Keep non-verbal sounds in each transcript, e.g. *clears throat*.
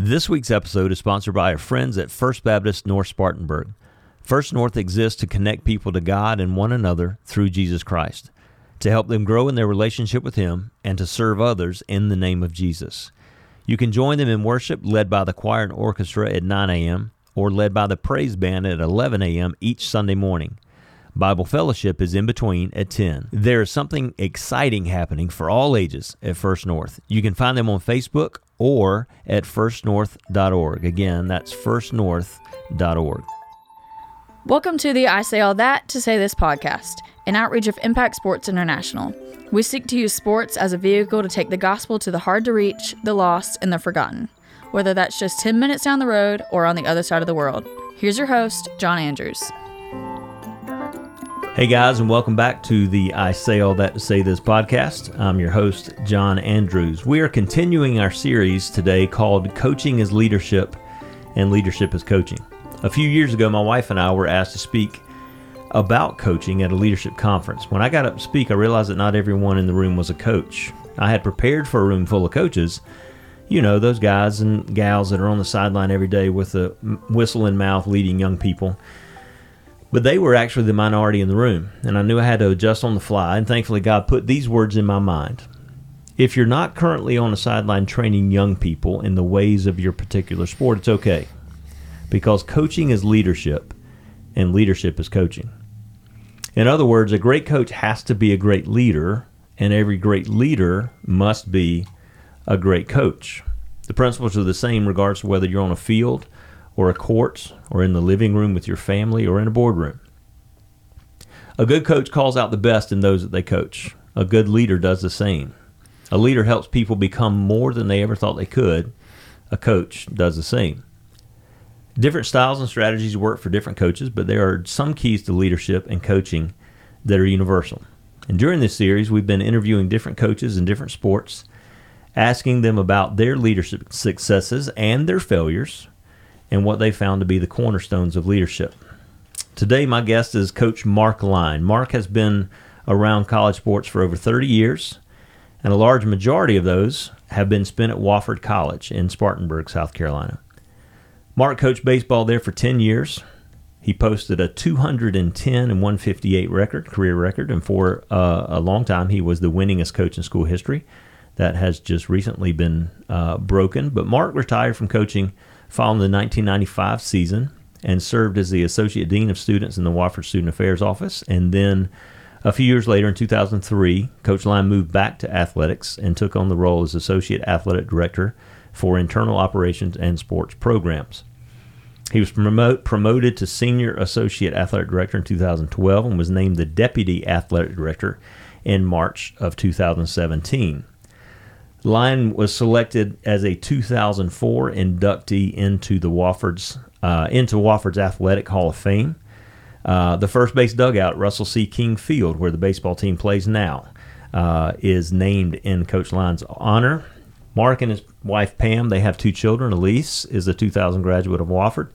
This week's episode is sponsored by our friends at First Baptist North Spartanburg. First North exists to connect people to God and one another through Jesus Christ, to help them grow in their relationship with Him, and to serve others in the name of Jesus. You can join them in worship led by the choir and orchestra at 9 a.m. or led by the praise band at 11 a.m. each Sunday morning. Bible fellowship is in between at 10. There is something exciting happening for all ages at First North. You can find them on Facebook or at firstnorth.org. Again, that's firstnorth.org. Welcome to the I Say All That to Say This podcast, an outreach of Impact Sports International. We seek to use sports as a vehicle to take the gospel to the hard to reach, the lost, and the forgotten, whether that's just 10 minutes down the road or on the other side of the world. Here's your host, John Andrews. Hey guys, and welcome back to the I Say All That to Say This podcast. I'm your host, John Andrews. We are continuing our series today called Coaching is Leadership and Leadership is Coaching. A few years ago, my wife and I were asked to speak about coaching at a leadership conference. When I got up to speak, I realized that not everyone in the room was a coach. I had prepared for a room full of coaches, you know, those guys and gals that are on the sideline every day with a whistle in mouth leading young people. But they were actually the minority in the room, and I knew I had to adjust on the fly, and thankfully God put these words in my mind. If you're not currently on the sideline training young people in the ways of your particular sport, it's okay. Because coaching is leadership, and leadership is coaching. In other words, a great coach has to be a great leader, and every great leader must be a great coach. The principles are the same regardless of whether you're on a field or a court or in the living room with your family or in a boardroom. A good coach calls out the best in those that they coach. A good leader does the same. A leader helps people become more than they ever thought they could. A coach does the same. Different styles and strategies work for different coaches, but there are some keys to leadership and coaching that are universal. And during this series, we've been interviewing different coaches in different sports, asking them about their leadership successes and their failures, and what they found to be the cornerstones of leadership. Today, my guest is Coach Mark Line. Mark has been around college sports for over 30 years, and a large majority of those have been spent at Wofford College in Spartanburg, South Carolina. Mark coached baseball there for 10 years. He posted a 210 and 158 record, career record, and for uh, a long time he was the winningest coach in school history. That has just recently been uh, broken. But Mark retired from coaching following the 1995 season and served as the Associate Dean of Students in the Wofford Student Affairs Office. And then a few years later, in 2003, Coach Line moved back to athletics and took on the role as Associate Athletic Director for Internal Operations and Sports Programs. He was promote, promoted to Senior Associate Athletic Director in 2012 and was named the Deputy Athletic Director in March of 2017. Line was selected as a 2004 inductee into the Wofford's uh, into Wofford's Athletic Hall of Fame. Uh, the first base dugout, Russell C. King Field, where the baseball team plays now, uh, is named in Coach Line's honor. Mark and his wife Pam, they have two children. Elise is a 2000 graduate of Wofford,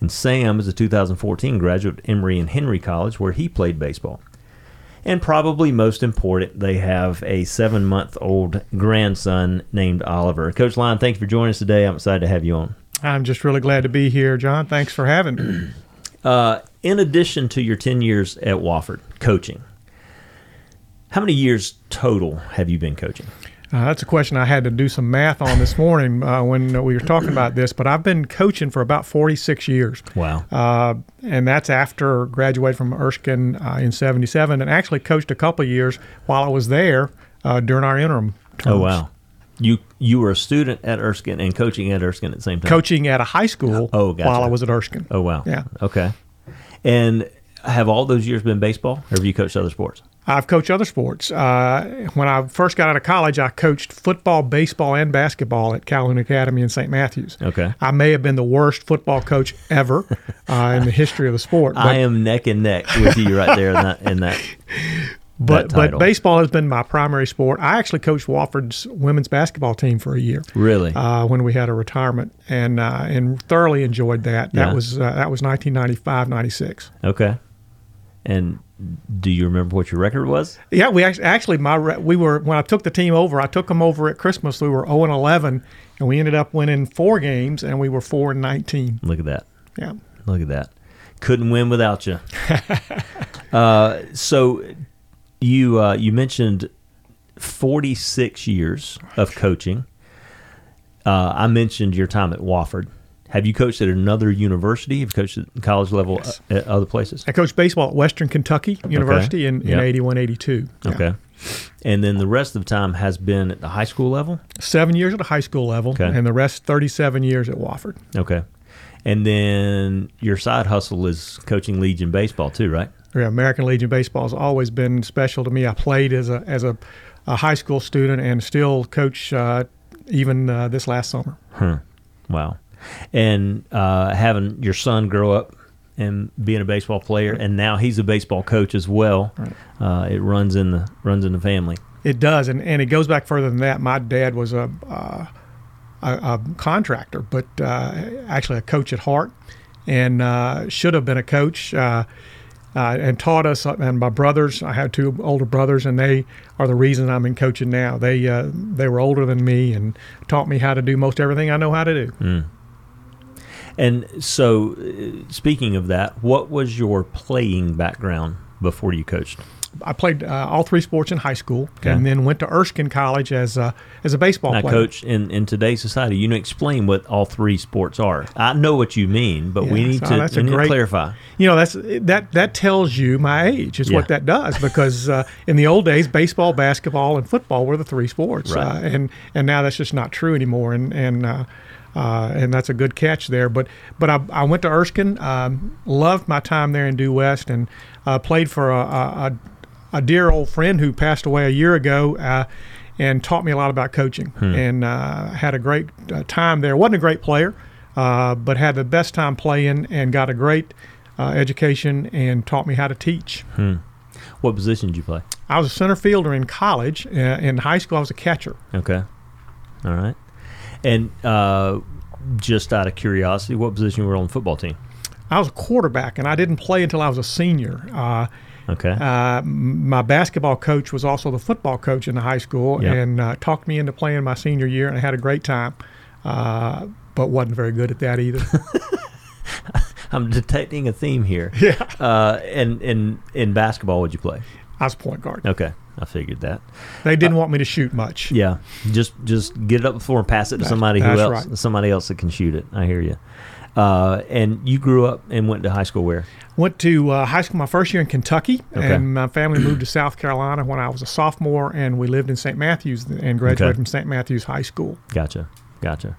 and Sam is a 2014 graduate of Emory and Henry College, where he played baseball. And probably most important, they have a seven month old grandson named Oliver. Coach Line, thanks for joining us today. I'm excited to have you on. I'm just really glad to be here, John. Thanks for having me. *clears throat* Uh, in addition to your 10 years at Wofford coaching, how many years total have you been coaching? Uh, that's a question I had to do some math on this morning uh, when we were talking about this, but I've been coaching for about 46 years. Wow. Uh, and that's after graduating from Erskine uh, in 77 and actually coached a couple of years while I was there uh, during our interim terms. Oh, wow. You you were a student at Erskine and coaching at Erskine at the same time? Coaching at a high school oh, gotcha. while I was at Erskine. Oh, wow. Yeah. Okay. And have all those years been baseball, or have you coached other sports? I've coached other sports. Uh, when I first got out of college, I coached football, baseball, and basketball at Calhoun Academy in St. Matthews. Okay. I may have been the worst football coach ever *laughs* uh, in the history of the sport. I am neck and neck with you right there in that. In that *laughs* but that but baseball has been my primary sport. I actually coached Wofford's women's basketball team for a year. Really? Uh, when we had a retirement, and uh, and thoroughly enjoyed that. That Yeah. was uh, that was 1995, 96. Okay. And do you remember what your record was? Yeah, we actually, actually my re- we were when I took the team over. I took them over at Christmas. We were zero and eleven, and we ended up winning four games, and we were four and nineteen. Look at that. Yeah, Look at that. Couldn't win without you. *laughs* uh, so you uh, you mentioned 46 years of coaching. Uh, I mentioned your time at Wofford. Have you coached at another university? Have you coached at college level Yes. uh, at other places? I coached baseball at Western Kentucky University in, in Yep. 81, 82. Yeah. Okay. And then the rest of the time has been at the high school level? Seven years at the high school level, Okay. and the rest 37 years at Wofford. Okay. And then your side hustle is coaching Legion baseball too, right? Yeah, American Legion baseball has always been special to me. I played as a as a, a high school student and still coach uh, even uh, this last summer. Huh. Wow. And uh, having your son grow up and being a baseball player, and now he's a baseball coach as well. Uh, it runs in the runs in the family. It does, and, and it goes back further than that. My dad was a uh, a, a contractor, but uh, actually a coach at heart, and uh, should have been a coach. Uh, uh, and taught us, and my brothers. I have two older brothers, and they are the reason I'm in coaching now. They uh, they were older than me and taught me how to do most everything I know how to do. And so, uh, speaking of that, what was your playing background before you coached? I played uh, all three sports in high school, Okay. and then went to Erskine College as a as a baseball Now, player. coach, in, in today's society, you know, explain what all three sports are. I know what you mean, but we need so to, we need to clarify. You know, that's that that tells you my age. Is Yeah. what that does because uh, in the old days, baseball, basketball, and football were the three sports, Right. uh, and and now that's just not true anymore. And and uh, and that's a good catch there. But but I, I went to Erskine, um, loved my time there in Due West, and uh, played for a, a, a dear old friend who passed away a year ago. Uh, and taught me a lot about coaching, and uh, had a great uh, time there. wasn't a great player, uh, but had the best time playing, and got a great uh, education, and taught me how to teach. What position did you play? I was a center fielder in college. Uh, in high school, I was a catcher. Okay. All right. And uh, just out of curiosity, what position were you on the football team? I was a quarterback, and I didn't play until I was a senior. Uh, Okay. uh, my basketball coach was also the football coach in the high school, Yep. and uh, talked me into playing my senior year, and I had a great time. Uh, but wasn't very good at that either. *laughs* I'm detecting a theme here. *laughs* yeah, Uh, and in in basketball, would you play? I was point guard. Okay, I figured that. They didn't want me to shoot much. Yeah, just just get it up before and pass it to That's- somebody who else right. somebody else that can shoot it. I hear you. Uh, and you grew up and went to high school where? Went to uh, high school my first year in Kentucky, Okay. and my family moved to South Carolina when I was a sophomore, and we lived in St. Matthews and graduated Okay. from St. Matthews High School. Gotcha, gotcha.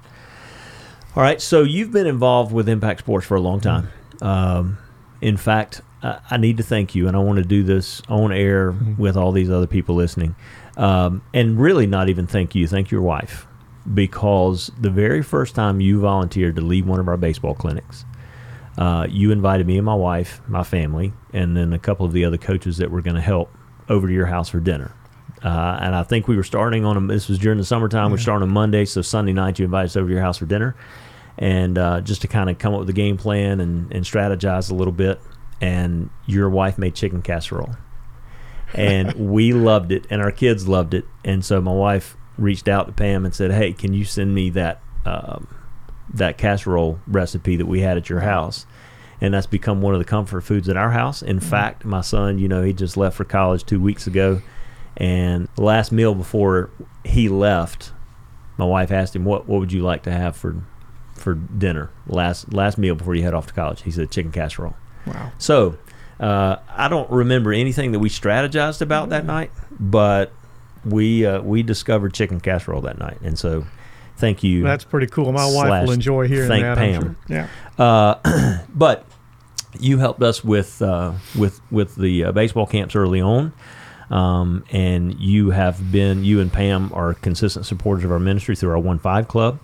All right, so you've been involved with Impact Sports for a long time. Um, in fact, I, I need to thank you, and I want to do this on air with all these other people listening, um, and really not even thank you. Thank your wife, because the very first time you volunteered to lead one of our baseball clinics, uh, you invited me and my wife, my family, and then a couple of the other coaches that were going to help over to your house for dinner. Uh, and I think we were starting on a, this was during the summertime. We're starting on Monday, so Sunday night you invited us over to your house for dinner, and uh, just to kind of come up with a game plan and, and strategize a little bit. And your wife made chicken casserole, and *laughs* we loved it, and our kids loved it. And so my wife reached out to Pam and said, "Hey, can you send me that um, that casserole recipe that we had at your house?" And that's become one of the comfort foods at our house. In fact, my son, you know, he just left for college two weeks ago, and the last meal before he left, my wife asked him, "What what would you like to have for for dinner?" Last last meal before you head off to college, he said chicken casserole. Wow. So uh, I don't remember anything that we strategized about that night, but we uh, we discovered chicken casserole that night, and so thank you. That's pretty cool. My wife will enjoy hearing thank that. I'm Pam. sure. Yeah. Uh, *clears throat* but you helped us with uh, with with the uh, baseball camps early on, um, and you have been you and Pam are consistent supporters of our ministry through our One Five Club,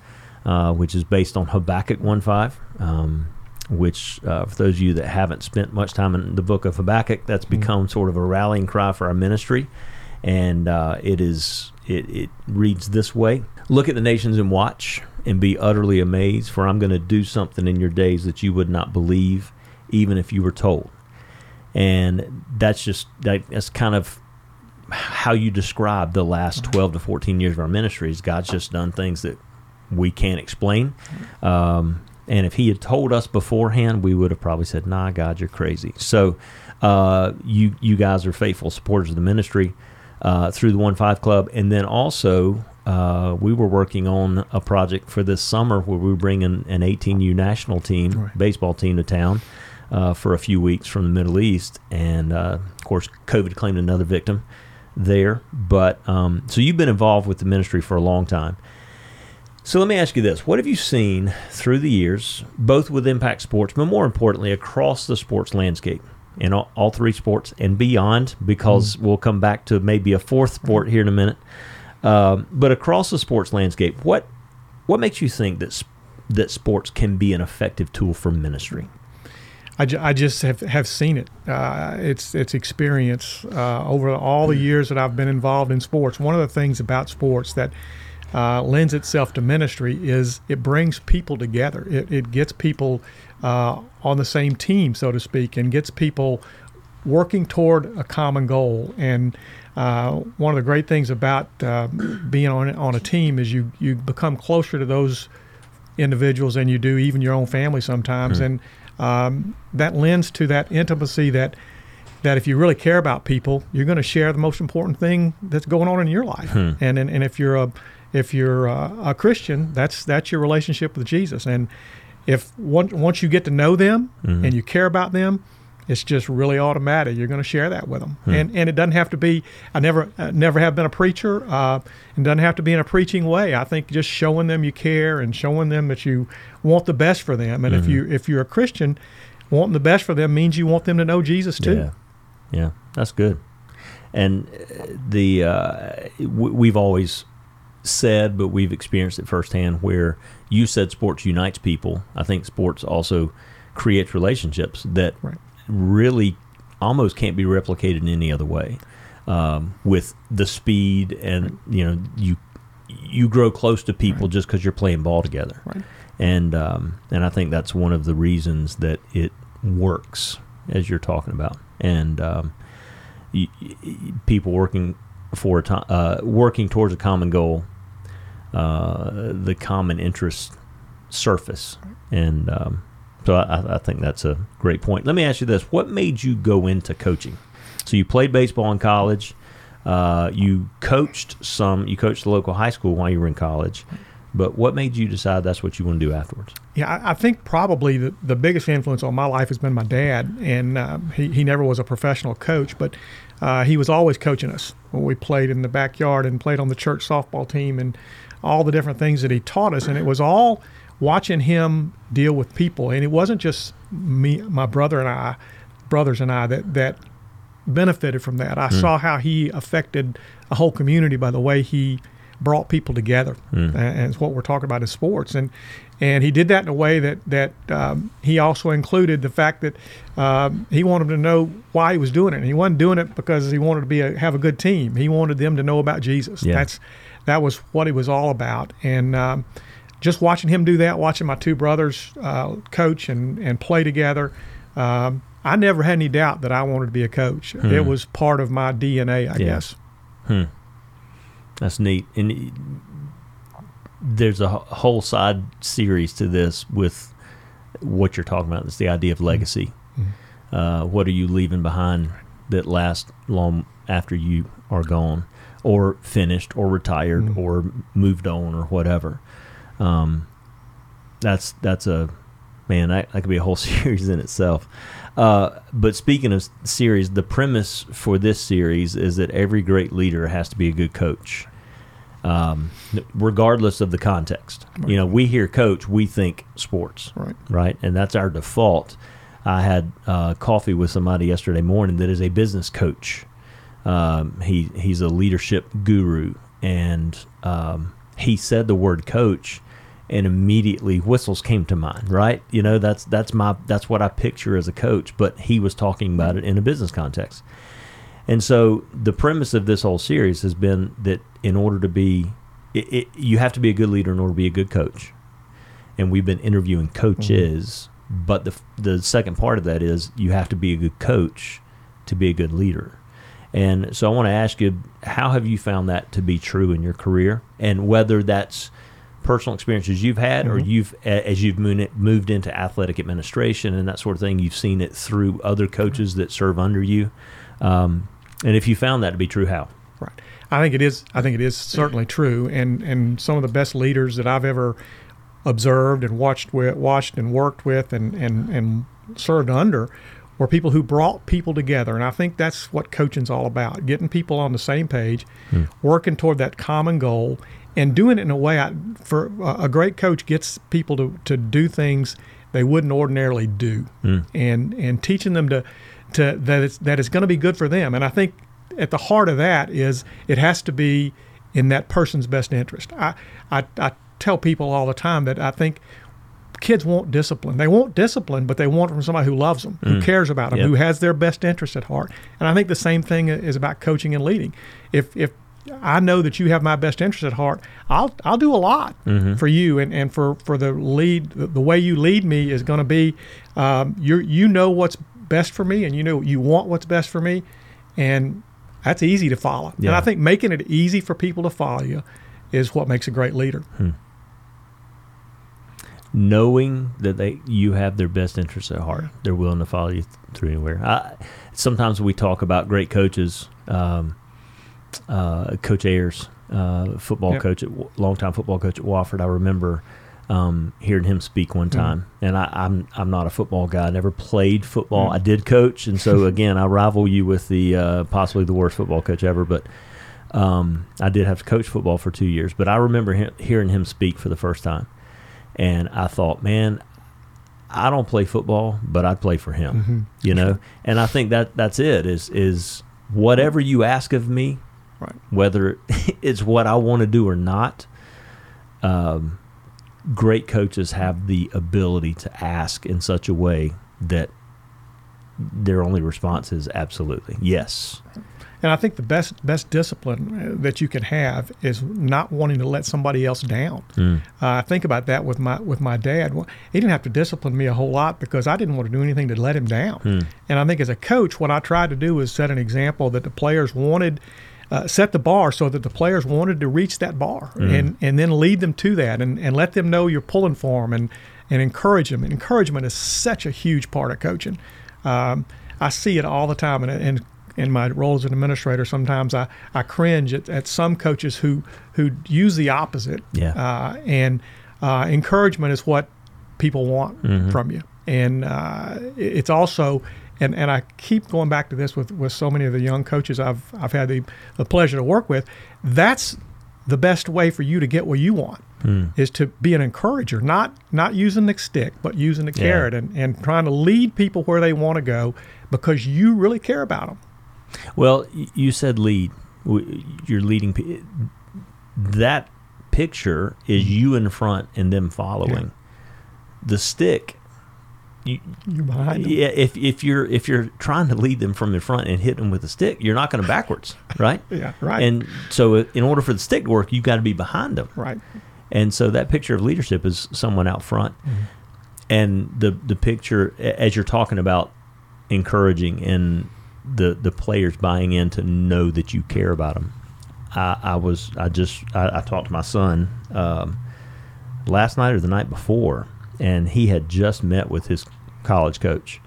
uh, which is based on Habakkuk One Five. Um, which, uh, for those of you that haven't spent much time in the book of Habakkuk, that's become sort of a rallying cry for our ministry, and uh, it is it, it reads this way: Look at the nations and watch, and be utterly amazed, for I'm going to do something in your days that you would not believe, even if you were told. and that's just that, that's kind of how you describe the last 12 to 14 years of our ministries. God's just done things that we can't explain. Um, and if He had told us beforehand, we would have probably said, "Nah, God, you're crazy." So, uh, you you guys are faithful supporters of the ministry uh, through the One Five Club, and then also uh, we were working on a project for this summer where we were bringing an 18U national team, Right. baseball team, to town uh, for a few weeks from the Middle East, and uh, of course, COVID claimed another victim there. But um, so you've been involved with the ministry for a long time. So let me ask you this: What have you seen through the years, both with Impact Sports, but more importantly, across the sports landscape, in all, all three sports and beyond? Because we'll come back to maybe a fourth sport here in a minute. Um, but across the sports landscape, what what makes you think that that sports can be an effective tool for ministry? I, ju- I just have, have seen it. Uh, it's it's experience uh, over all the years that I've been involved in sports. One of the things about sports that uh, lends itself to ministry is it brings people together. It, it gets people uh, on the same team, so to speak, and gets people working toward a common goal. And uh, one of the great things about uh, being on on a team is you you become closer to those individuals than you do even your own family sometimes, and um, that lends to that intimacy that that if you really care about people, you're going to share the most important thing that's going on in your life. And, and and if you're a if you're a, a Christian, that's that's your relationship with Jesus. And if once once you get to know them and you care about them, it's just really automatic. You're going to share that with them, and and it doesn't have to be. I never uh, never have been a preacher. Uh, it doesn't have to be in a preaching way. I think just showing them you care and showing them that you want the best for them. And if you if you're a Christian, wanting the best for them means you want them to know Jesus too. Yeah, yeah, that's good. And uh, the uh, w- we've always said, but we've experienced it firsthand. Where you said sports unites people, I think sports also creates relationships that Right. really almost can't be replicated in any other way. Um, with the speed and you know you you grow close to people just because you're playing ball together Right. and um, and I think that's one of the reasons that it works as you're talking about, and um, y- y- people working for a to- uh, working towards a common goal, uh, the common interest surface, and um, so I, I think that's a great point. Let me ask you this: What made you go into coaching? So you played baseball in college. Uh, you coached some. You coached the local high school while you were in college. But what made you decide that's what you want to do afterwards? Yeah, I, I think probably the, the biggest influence on my life has been my dad, and uh, he, he never was a professional coach, but uh, he was always coaching us when we played in the backyard and played on the church softball team and all the different things that he taught us, and it was all watching him deal with people, and it wasn't just me, my brother and I, brothers and I that that benefited from that. I saw how he affected a whole community by the way he brought people together, and and it's what we're talking about in sports. And and he did that in a way that that um, he also included the fact that um, he wanted them to know why he was doing it. And he wasn't doing it because he wanted to be a, have a good team. He wanted them to know about Jesus. Yeah. That's that was what it was all about. And um, just watching him do that, watching my two brothers uh, coach and, and play together, um, I never had any doubt that I wanted to be a coach. It was part of my DNA, I Yeah. guess. That's neat. And there's a whole side series to this with what you're talking about. It's the idea of legacy. Uh, what are you leaving behind that lasts long after you are gone, or finished, or retired, or moved on, or whatever? Um, that's that's a man. That, that could be a whole *laughs* series in itself. Uh, but speaking of series, the premise for this series is that every great leader has to be a good coach, um, regardless of the context. You know, we hear coach, we think sports, Right. right, and that's our default. I had uh, coffee with somebody yesterday morning that is a business coach. Um, he he's a leadership guru, and um, he said the word coach, and immediately whistles came to mind. Right, you know that's that's my that's what I picture as a coach. But he was talking about it in a business context, and so the premise of this whole series has been that in order to be, it, it, you have to be a good leader in order to be a good coach, and we've been interviewing coaches but the the second part of that is you have to be a good coach to be a good leader. And so I want to ask you, how have you found that to be true in your career, and whether that's personal experiences you've had, or Mhm. you've as you've moved moved into athletic administration and that sort of thing, you've seen it through other coaches that serve under you. Um, and if you found that to be true, how? Right. I think it is. I think it is certainly true. And and some of the best leaders that I've ever observed and watched with, watched and worked with, and and and served under, were people who brought people together. And I think that's what coaching's all about: getting people on the same page, hmm. working toward that common goal, and doing it in a way. I, for a a great coach gets people to to do things they wouldn't ordinarily do, hmm. and and teaching them to to that it's that it's going to be good for them. And I think at the heart of that is it has to be in that person's best interest. I, I, I tell people all the time that I think kids want discipline. They want discipline, but they want it from somebody who loves them, who mm. cares about them, Yep. who has their best interest at heart. And I think the same thing is about coaching and leading. If if I know that you have my best interest at heart, I'll I'll do a lot mm-hmm. for you and, and for, for the lead the, the way you lead me is going to be um, you you know what's best for me and you know you want what's best for me and that's easy to follow. And I think making it easy for people to follow you is what makes a great leader. Hmm. Knowing that they you have their best interests at heart. They're willing to follow you th- through anywhere. I, sometimes we talk about great coaches. Um, uh, coach Ayers, uh, football Yep. coach, at, longtime football coach at Wofford. I remember um, hearing him speak one time, and I, I'm I'm not a football guy. I never played football. Mm. I did coach, and so again, I rival you with the uh, possibly the worst football coach ever. But um, I did have to coach football for two years. But I remember he- hearing him speak for the first time, and I thought, man, I don't play football, but I'd play for him. Mhm. You know, and I think that that's it. Is is whatever you ask of me, Right. whether *laughs* it's what I want to do or not. Um, great coaches have the ability to ask in such a way that their only response is absolutely yes. And I think the best best discipline uh, that you can have is not wanting to let somebody else down. Mm. Uh, I think about that with my with my dad. Well, He didn't have to discipline me a whole lot because I didn't want to do anything to let him down. Mm. And I think as a coach, what I tried to do was set an example that the players wanted, uh, set the bar so that the players wanted to reach that bar, and and then lead them to that, and, and let them know you're pulling for them, and and encourage them. And encouragement is such a huge part of coaching. Um, I see it all the time, and and in my role as an administrator, sometimes I, I cringe at, at some coaches who who use the opposite. Yeah. Uh, and uh, encouragement is what people want Mm-hmm. from you, and uh, it's also. And, and I keep going back to this with, with so many of the young coaches I've I've had the, the pleasure to work with. That's the best way for you to get what you want is to be an encourager, not not using the stick, but using the Yeah. carrot and, and trying to lead people where they want to go because you really care about them. Well, you said lead. You're leading. That picture is you in front and them following. The stick. You, You behind them. yeah, if if you're if you're trying to lead them from the front and hit them with a stick, you're not going to backwards, *laughs* right? Yeah, right. And so, uh, in order for the stick to work, you've got to be behind them. right. And so that picture of leadership is someone out front. Mm-hmm. And the the picture as you're talking about encouraging and the the players buying in to know that you care about them. I, I was I just I, I talked to my son um, last night or the night before, and he had just met with his college coach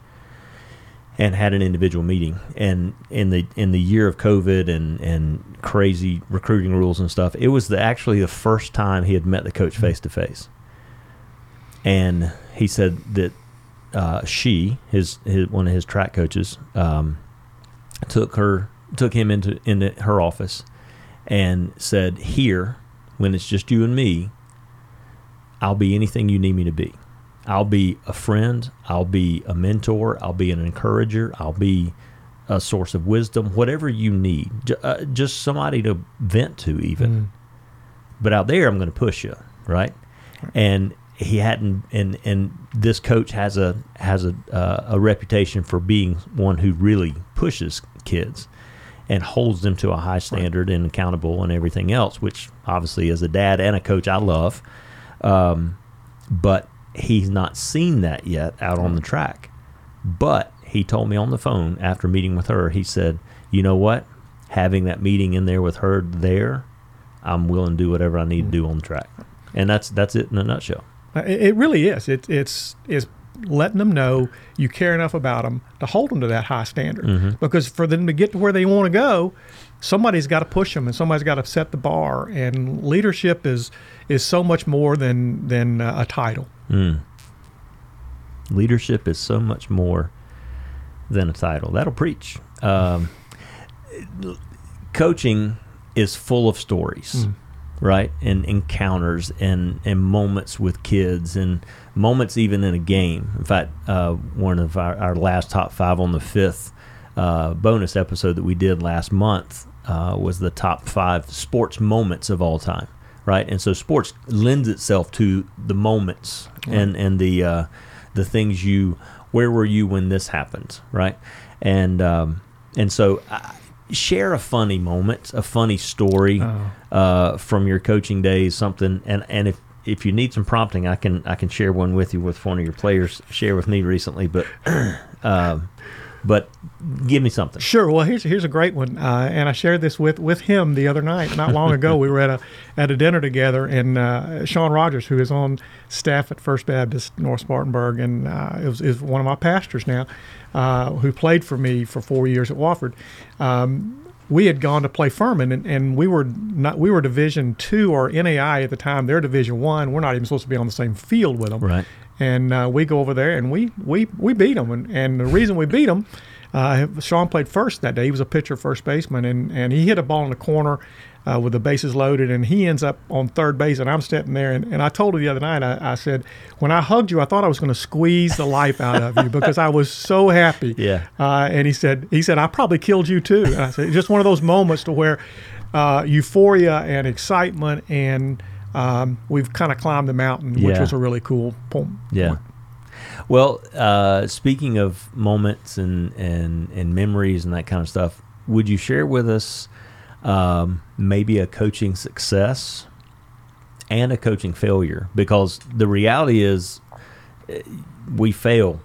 and had an individual meeting. And in the in the year of COVID and and crazy recruiting rules and stuff, it was the, actually the first time he had met the coach face to face. And he said that uh, she, his his one of his track coaches, um, took her took him into into her office and said, "Here, when it's just you and me, I'll be anything you need me to be. I'll be a friend. I'll be a mentor. I'll be an encourager. I'll be a source of wisdom. Whatever you need, J- uh, just somebody to vent to, even. But out there, I'm going to push you, right? And he hadn't, and and this coach has a has a uh, a reputation for being one who really pushes kids and holds them to a high standard and accountable and everything else. Which obviously, as a dad and a coach, I love. Um, but he's not seen that yet out on the track. But he told me on the phone after meeting with her, he said, "You know what? Having that meeting in there with her there, I'm willing to do whatever I need to do on the track." And that's that's it in a nutshell. Uh, It, really is. It, it's is letting them know you care enough about them to hold them to that high standard. Because for them to get to where they want to go, somebody's got to push them and somebody's got to set the bar. And leadership is is so much more than than uh, a title. Mm. Leadership is so much more than a title. That'll preach. Um, coaching is full of stories, right? And encounters and, and moments with kids and moments even in a game. In fact, uh, one of our, our last top five on the fifth uh, bonus episode that we did last month uh, was the top five sports moments of all time, right? And so sports lends itself to the moments and and the uh, the things you. Where were you when this happened, right? And um, and so. uh, Share a funny moment, a funny story Oh. uh, from your coaching days, something, and, and if if you need some prompting, I can I can share one with you with one of your players share with me recently, but *clears throat* um, but give me something. Sure. Well, here's here's a great one, uh, and I shared this with, with him the other night, not long ago. *laughs* we were at a at a dinner together, and uh, Sean Rogers, who is on staff at First Baptist North Spartanburg, and uh, is, is one of my pastors now, uh, who played for me for four years at Wofford. Um, we had gone to play Furman, and, and we were not we were Division two or NAI at the time. They're Division one. We're not even supposed to be on the same field with them Right. And uh, we go over there and we we we beat them and, and the reason we beat them uh, Sean played first that day. He was a pitcher first baseman and, and he hit a ball in the corner uh, with the bases loaded and he ends up on third base and I'm sitting there and, and I told her the other night I, I said when I hugged you I thought I was going to squeeze the life out of you because I was so happy. *laughs* Yeah. uh, and he said he said I probably killed you too. And I said just one of those moments to where uh, euphoria and excitement and um, we've kind of climbed the mountain which Yeah. was a really cool point. Yeah. Well, uh, speaking of moments and, and, and memories and that kind of stuff, would you share with us um, maybe a coaching success and a coaching failure? Because the reality is eh, we fail,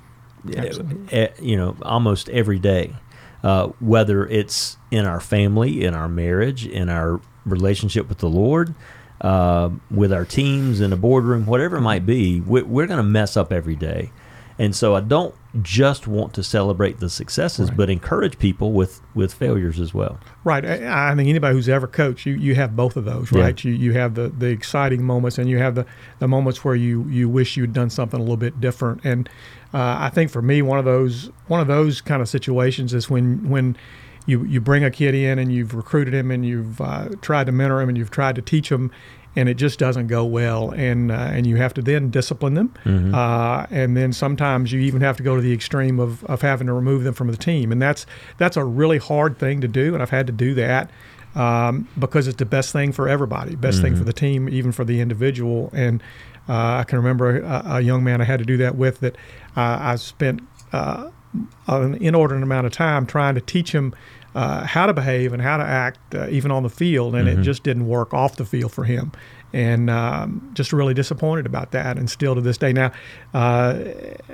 eh, Absolutely. eh, you know, almost every day. Uh, whether it's in our family, in our marriage, in our relationship with the Lord, uh, with our teams in a boardroom, whatever it might be, we, we're going to mess up every day. And so I don't just want to celebrate the successes, Right. but encourage people with, with failures as well. Right. I, I think anybody who's ever coached, you, you have both of those, Yeah. right? You you have the, the exciting moments and you have the, the moments where you, you wish you'd done something a little bit different. And uh, I think for me, one of those one of those kind of situations is when when you you bring a kid in and you've recruited him and you've uh, tried to mentor him and you've tried to teach him. And it just doesn't go well, and uh, and you have to then discipline them, uh, and then sometimes you even have to go to the extreme of, of having to remove them from the team, and that's that's a really hard thing to do, and I've had to do that um, because it's the best thing for everybody, best thing for the team, even for the individual. And uh, I can remember a, a young man I had to do that with that uh, I spent uh, an inordinate amount of time trying to teach him uh, how to behave and how to act, uh, even on the field, and it just didn't work off the field for him. And um, just really disappointed about that, and still to this day now, uh,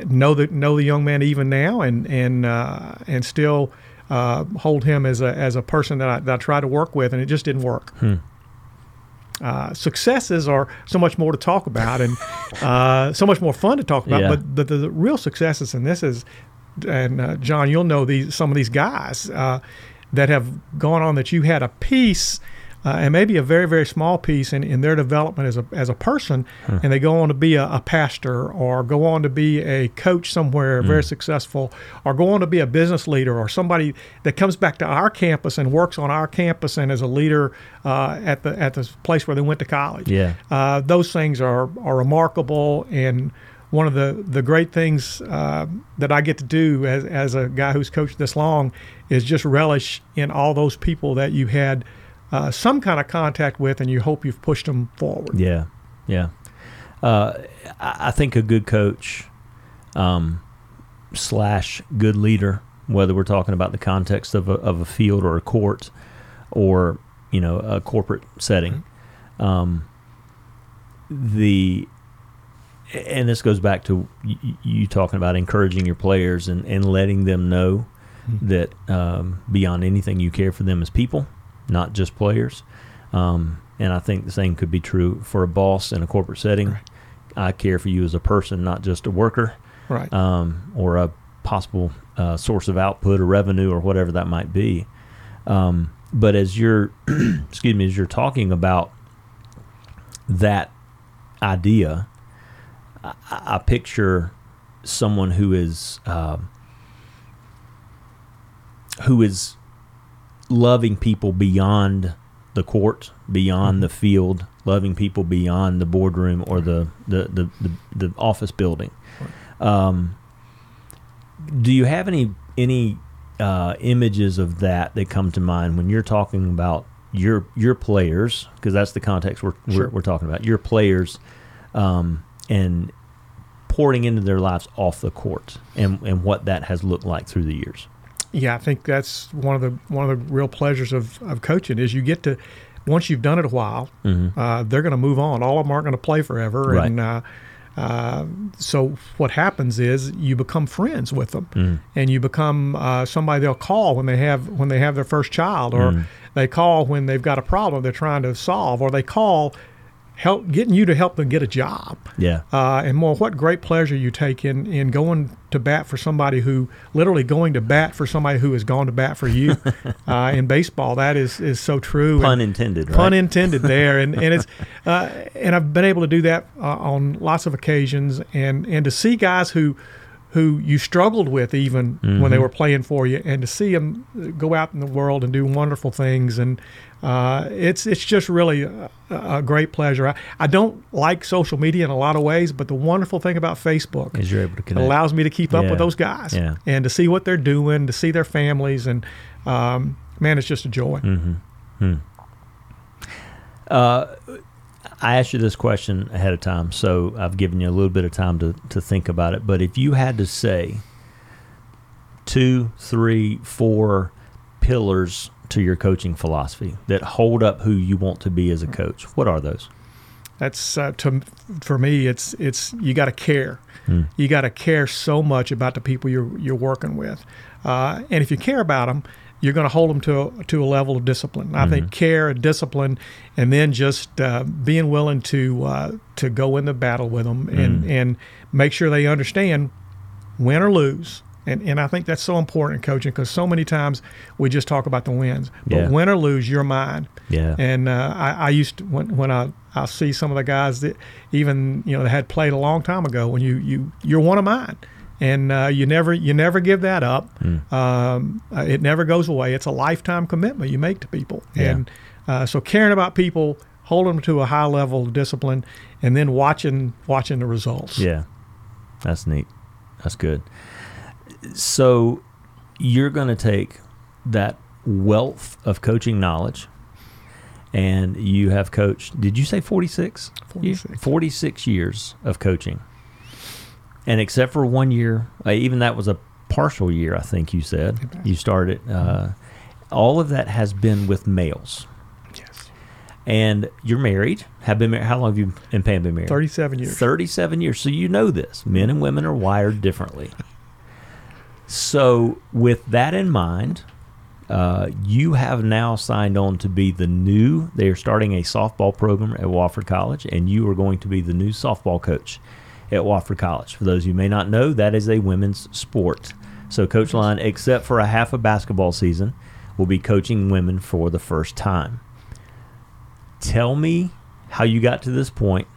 know the know the young man even now, and and uh, and still uh, hold him as a as a person that I, that I try to work with, and it just didn't work. Uh, successes are so much more to talk about and uh, so much more fun to talk about. Yeah. But the, the, the real successes in this is, and uh, John, you'll know these some of these guys uh, that have gone on that you had a piece. Uh, and maybe a very, very small piece in, in their development as a, as a person, and they go on to be a, a pastor or go on to be a coach somewhere very successful, or go on to be a business leader or somebody that comes back to our campus and works on our campus and as a leader uh, at the at the place where they went to college. Yeah. Uh, those things are, are remarkable and one of the, the great things uh, that I get to do as, as a guy who's coached this long is just relish in all those people that you had uh, some kind of contact with and you hope you've pushed them forward. Yeah, yeah. Uh, I think a good coach um, slash good leader, whether we're talking about the context of a, of a field or a court, or you know a corporate setting, um, the and this goes back to you, talking about encouraging your players and, and letting them know Mm-hmm. that um, beyond anything, you care for them as people, not just players. Um, and I think the same could be true for a boss in a corporate setting. Right. I care for you as a person, not just a worker Right. um, or a possible uh, source of output or revenue or whatever that might be. Um, but as you're, *clears throat* excuse me, as you're talking about that idea, I, I picture someone who is um who is loving people beyond the court, beyond the field, loving people beyond the boardroom or the the the, the, the office building. Um, do you have any any uh, images of that that come to mind when you're talking about your your players? Because that's the context we're, Sure. we're we're talking about. Your players um, and pouring into their lives off the court, and and what that has looked like through the years. Yeah, I think that's one of the one of the real pleasures of, of coaching is you get to once you've done it a while, uh, they're going to move on. All of them aren't going to play forever, Right. and uh, uh, so what happens is you become friends with them, and you become uh, somebody they'll call when they have when they have their first child, or they call when they've got a problem they're trying to solve, or they call help getting you to help them get a job. Yeah. Uh, and more, what great pleasure you take in, in going to bat for somebody who, literally going to bat for somebody who has gone to bat for you. *laughs* uh, in baseball, that is, is so true. Pun And- intended, right? Pun intended there, and and it's *laughs* uh, and I've been able to do that uh, on lots of occasions, and and to see guys who who you struggled with even when Mm-hmm. they were playing for you, and to see them go out in the world and do wonderful things, and uh, it's it's just really a, a great pleasure. I, I don't like social media in a lot of ways, but the wonderful thing about Facebook Is you're able to it connect. allows me to keep up Yeah. with those guys Yeah. and to see what they're doing, to see their families, and um, man, it's just a joy. Mm-hmm. Uh, I asked you this question ahead of time, so I've given you a little bit of time to, to think about it. But if you had to say two, three, four pillars to your coaching philosophy that hold up who you want to be as a coach, what are those? That's uh, to for me. It's it's you got to care. You got to care so much about the people you're you're working with, uh, and if you care about them, you're going to hold them to a, to a level of discipline. I think care and discipline, and then just uh, being willing to uh, to go into battle with them and and make sure they understand win or lose. And, and I think that's so important in coaching because so many times we just talk about the wins, but Yeah. win or lose, you're mine. Yeah. And uh, I, I used to when when I I see some of the guys that even you know that had played a long time ago. When you you you're one of mine, and uh, you never you never give that up. Um, uh, it never goes away. It's a lifetime commitment you make to people, Yeah. and uh, so caring about people, holding them to a high level of discipline, and then watching watching the results. Yeah, that's neat. That's good. So you're going to take that wealth of coaching knowledge, and you have coached. Did you say 46? 46. 46 years of coaching, and except for one year, uh, even that was a partial year. I think you said you started. Uh, all of that has been with males, Yes. and you're married. Have been married? How long have you and Pam been married? Thirty-seven years. 37 years. So you know this. Men and women are wired differently. *laughs* So, with that in mind, uh, you have now signed on to be the new, they are starting a softball program at Wofford College, and you are going to be the new softball coach at Wofford College. For those who may not know, that is a women's sport. So, Coach Line, except for a half a basketball season, will be coaching women for the first time. Tell me how you got to this point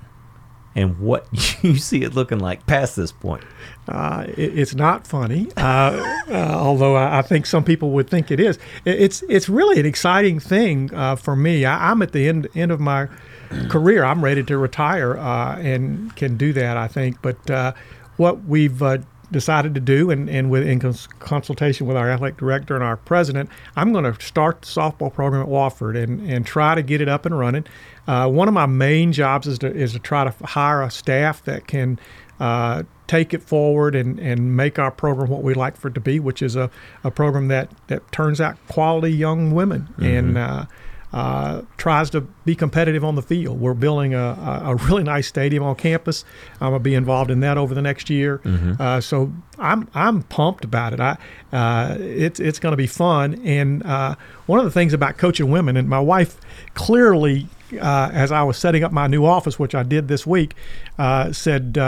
and what *laughs* you see it looking like past this point. Uh, it, it's not funny, uh, uh, although I, I think some people would think it is. It, it's it's really an exciting thing uh, for me. I, I'm at the end end of my *clears throat* career. I'm ready to retire uh, and can do that. I think. But uh, what we've decided to do, and, and with in cons- consultation with our athletic director and our president, I'm going to start the softball program at Wofford and, and try to get it up and running. Uh, one of my main jobs is to is to try to hire a staff that can uh, take it forward and, and make our program what we like for it to be, which is a, a program that, that turns out quality young women. And uh, uh, tries to be competitive on the field. We're building a, a, really nice stadium on campus. I'm gonna be involved in that over the next year. Uh, so I'm I'm pumped about it. I uh, it's it's going to be fun. And uh, one of the things about coaching women, and my wife clearly, uh, as I was setting up my new office, which I did this week, uh, said.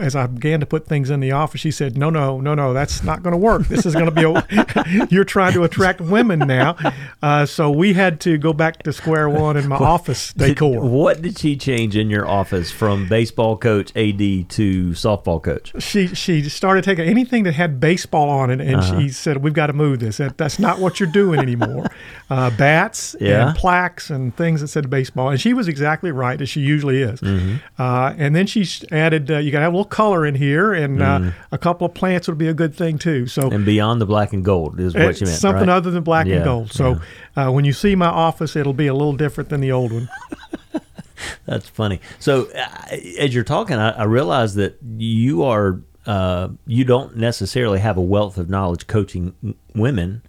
As I began to put things in the office, she said, "No, no, no, no, that's not going to work. This is going to be a. *laughs* you're trying to attract women now." Uh, so we had to go back to square one in my *laughs* office decor. What did she change in your office from baseball coach AD to softball coach? she she started taking anything that had baseball on it, and Uh-huh. she said, "We've got to move this. That, that's not what you're doing anymore. *laughs* uh, bats Yeah. and plaques and things that said baseball." And she was exactly right, as she usually is. Mm-hmm. Uh, and then she added, uh, "You got to have a little color in here, and uh, Mm. a couple of plants would be a good thing too." So. And beyond the black and gold is what you meant. something right? other than black Yeah, and gold. So uh, when you see my office, it'll be a little different than the old one. *laughs* That's funny. So uh, as you're talking, I, I realize that you are uh, you don't necessarily have a wealth of knowledge coaching women,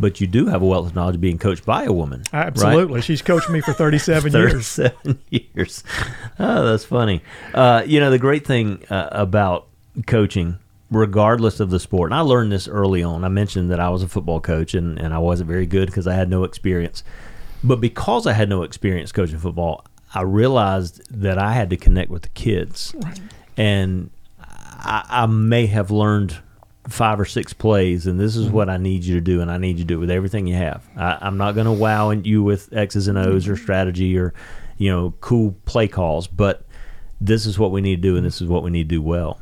but you do have a wealth of knowledge being coached by a woman. right? Absolutely, she's coached me for *laughs* 37 years. 37 years. Oh, that's funny. Uh, you know, the great thing uh, about coaching, regardless of the sport, and I learned this early on. I mentioned that I was a football coach and, and I wasn't very good because I had no experience. But because I had no experience coaching football, I realized that I had to connect with the kids. And I, I may have learned five or six plays, and this is what I need you to do, and I need you to do it with everything you have. I, I'm not going to wow you with X's and O's or strategy or, you know, cool play calls, but this is what we need to do, and this is what we need to do well.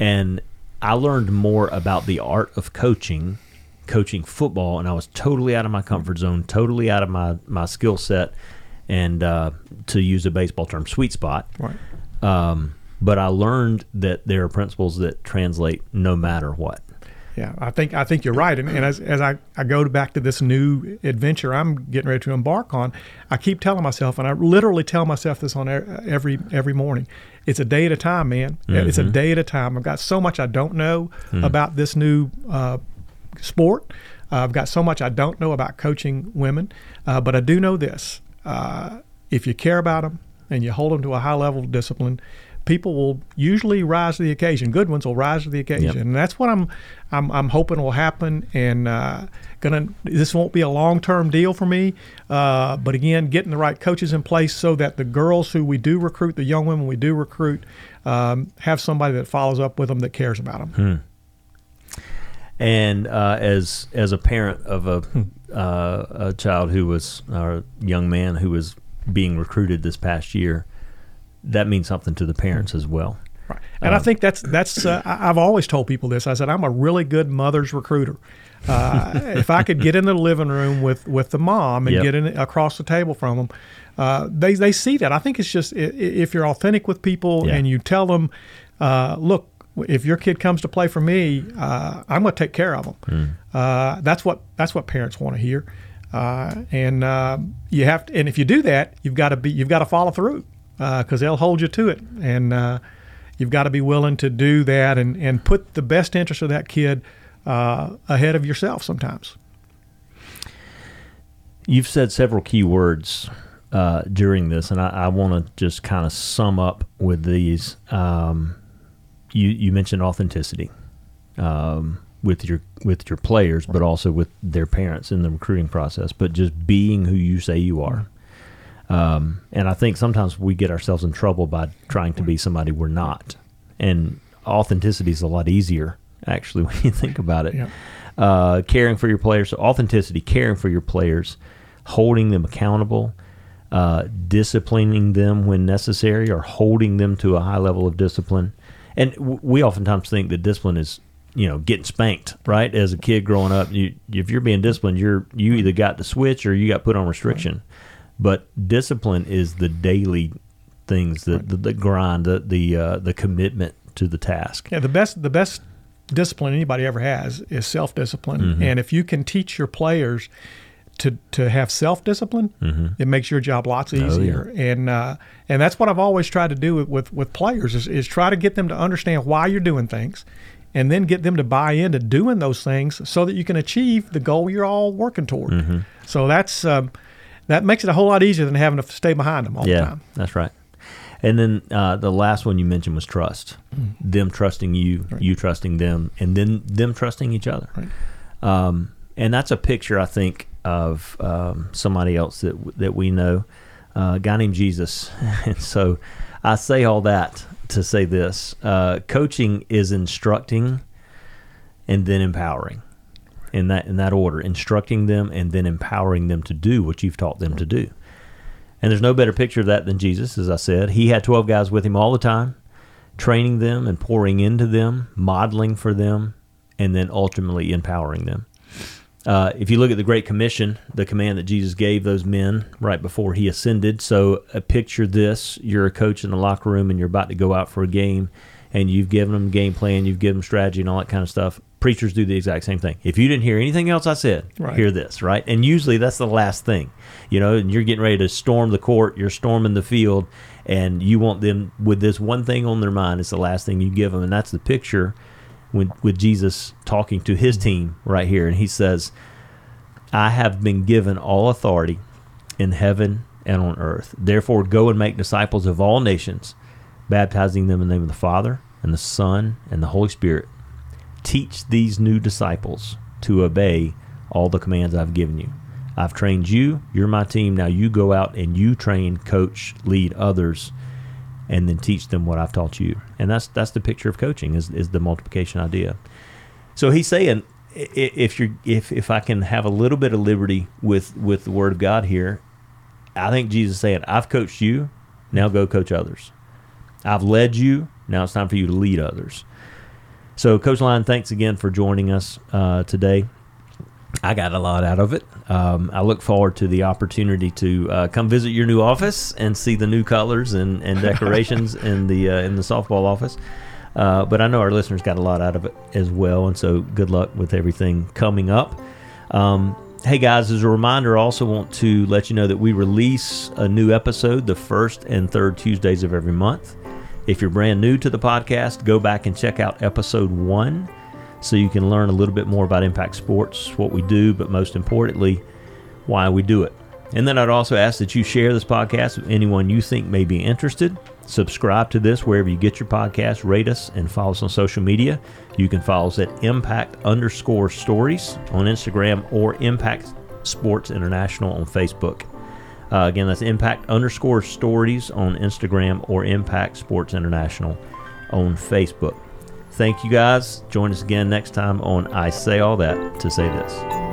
And I learned more about the art of coaching, coaching football, and I was totally out of my comfort zone, totally out of my, my skill set, and uh, to use a baseball term, sweet spot. Right. Um, but I learned that there are principles that translate no matter what. Yeah, I think I think you're right. And, and as, as I, I go back to this new adventure I'm getting ready to embark on, I keep telling myself, and I literally tell myself this on every every morning. It's a day at a time, man. It's a day at a time. I've got so much I don't know about this new uh, sport. Uh, I've got so much I don't know about coaching women, uh, but I do know this: uh, if you care about them and you hold them to a high level of discipline, people will usually rise to the occasion. Good ones will rise to the occasion, and that's what I'm I'm, I'm hoping will happen. And uh, gonna this won't be a long term deal for me, uh, but again, getting the right coaches in place so that the girls who we do recruit, the young women we do recruit, um, have somebody that follows up with them that cares about them. And uh, as as a parent of a Hmm. uh, a child who was or a young man who was being recruited this past year, that means something to the parents as well. Right. And I think that's that's uh, I've always told people this. I said I'm a really good mother's recruiter. Uh, if I could get in the living room with, with the mom and Yep. get in across the table from them, uh, they they see that. I think it's just if you're authentic with people Yeah. and you tell them, uh, look, if your kid comes to play for me, uh, I'm going to take care of them. Hmm. Uh, that's what that's what parents want to hear. Uh, and uh, you have to, and if you do that, you've got to be you've got to follow through because they'll hold you to it. And uh, you've got to be willing to do that and, and put the best interest of that kid uh, ahead of yourself sometimes. You've said several key words uh, during this, and I, I want to just kind of sum up with these. Um, you you mentioned authenticity um, with your with your players, but also with their parents in the recruiting process. But just being who you say you are. Um, and I think sometimes we get ourselves in trouble by trying to be somebody we're not. And authenticity is a lot easier, actually, *laughs* when you think about it. Yeah. Uh, caring for your players, so authenticity, caring for your players, holding them accountable, uh, disciplining them when necessary, or holding them to a high level of discipline. And w- we oftentimes think that discipline is, you know, getting spanked, right? As a kid growing up, you, if you're being disciplined, you're you either got the switch or you got put on restriction. But discipline is the daily things, the the, the grind, the the uh, the commitment to the task. Yeah, the best the best discipline anybody ever has is self discipline, and if you can teach your players to to have self discipline, it makes your job lots easier. And uh, and that's what I've always tried to do with with, with players is, is try to get them to understand why you're doing things. And then get them to buy into doing those things so that you can achieve the goal you're all working toward. So that's um, that makes it a whole lot easier than having to stay behind them all yeah, the time. that's right. And then uh, the last one you mentioned was trust. Mm-hmm. Them trusting you, you trusting them, and then them trusting each other. Right. Um, and that's a picture, I think, of um, somebody else that that we know, uh, a guy named Jesus. *laughs* and so, I say all that to say this: uh, coaching is instructing, and then empowering. In that in that order, instructing them and then empowering them to do what you've taught them to do. And there's no better picture of that than Jesus, as I said. He had 12 guys with him all the time, training them and pouring into them, modeling for them, and then ultimately empowering them. Uh, if you look at the Great Commission, the command that Jesus gave those men right before he ascended, so uh, picture this you're a coach in the locker room and you're about to go out for a game, and you've given them game plan, you've given them strategy, and all that kind of stuff. Preachers do the exact same thing. If you didn't hear anything else I said, Right. hear this, right? And usually that's the last thing. You know, and you're getting ready to storm the court, you're storming the field, and you want them with this one thing on their mind. It's the last thing you give them, and that's the picture with with Jesus talking to his team right here, and he says, "I have been given all authority in heaven and on earth. Therefore, go and make disciples of all nations, baptizing them in the name of the Father and the Son and the Holy Spirit. Teach these new disciples to obey all the commands I've given you. I've trained you. You're my team. Now you go out and you train, coach, lead others." and then teach them what I've taught you. And that's that's the picture of coaching is, is the multiplication idea. So he's saying if you if if I can have a little bit of liberty with with the word of God here, I think Jesus saying I've coached you, now go coach others. I've led you, now it's time for you to lead others. So Coach Line, thanks again for joining us uh, today. I got a lot out of it. Um, I look forward to the opportunity to uh, come visit your new office and see the new colors and, and decorations *laughs* in the uh, in the softball office. Uh, but I know our listeners got a lot out of it as well, and so good luck with everything coming up. Um, hey guys, as a reminder, I also want to let you know that we release a new episode the first and third Tuesdays of every month. If you're brand new to the podcast, go back and check out episode one so you can learn a little bit more about Impact Sports, what we do, but most importantly, why we do it. And then I'd also ask that you share this podcast with anyone you think may be interested. Subscribe to this wherever you get your podcast, rate us, and follow us on social media. You can follow us at impact underscore stories on Instagram or Impact Sports International on Facebook. Uh, again, that's impact underscore stories on Instagram or Impact Sports International on Facebook. Thank you guys. Join us again next time on I Say All That to Say This.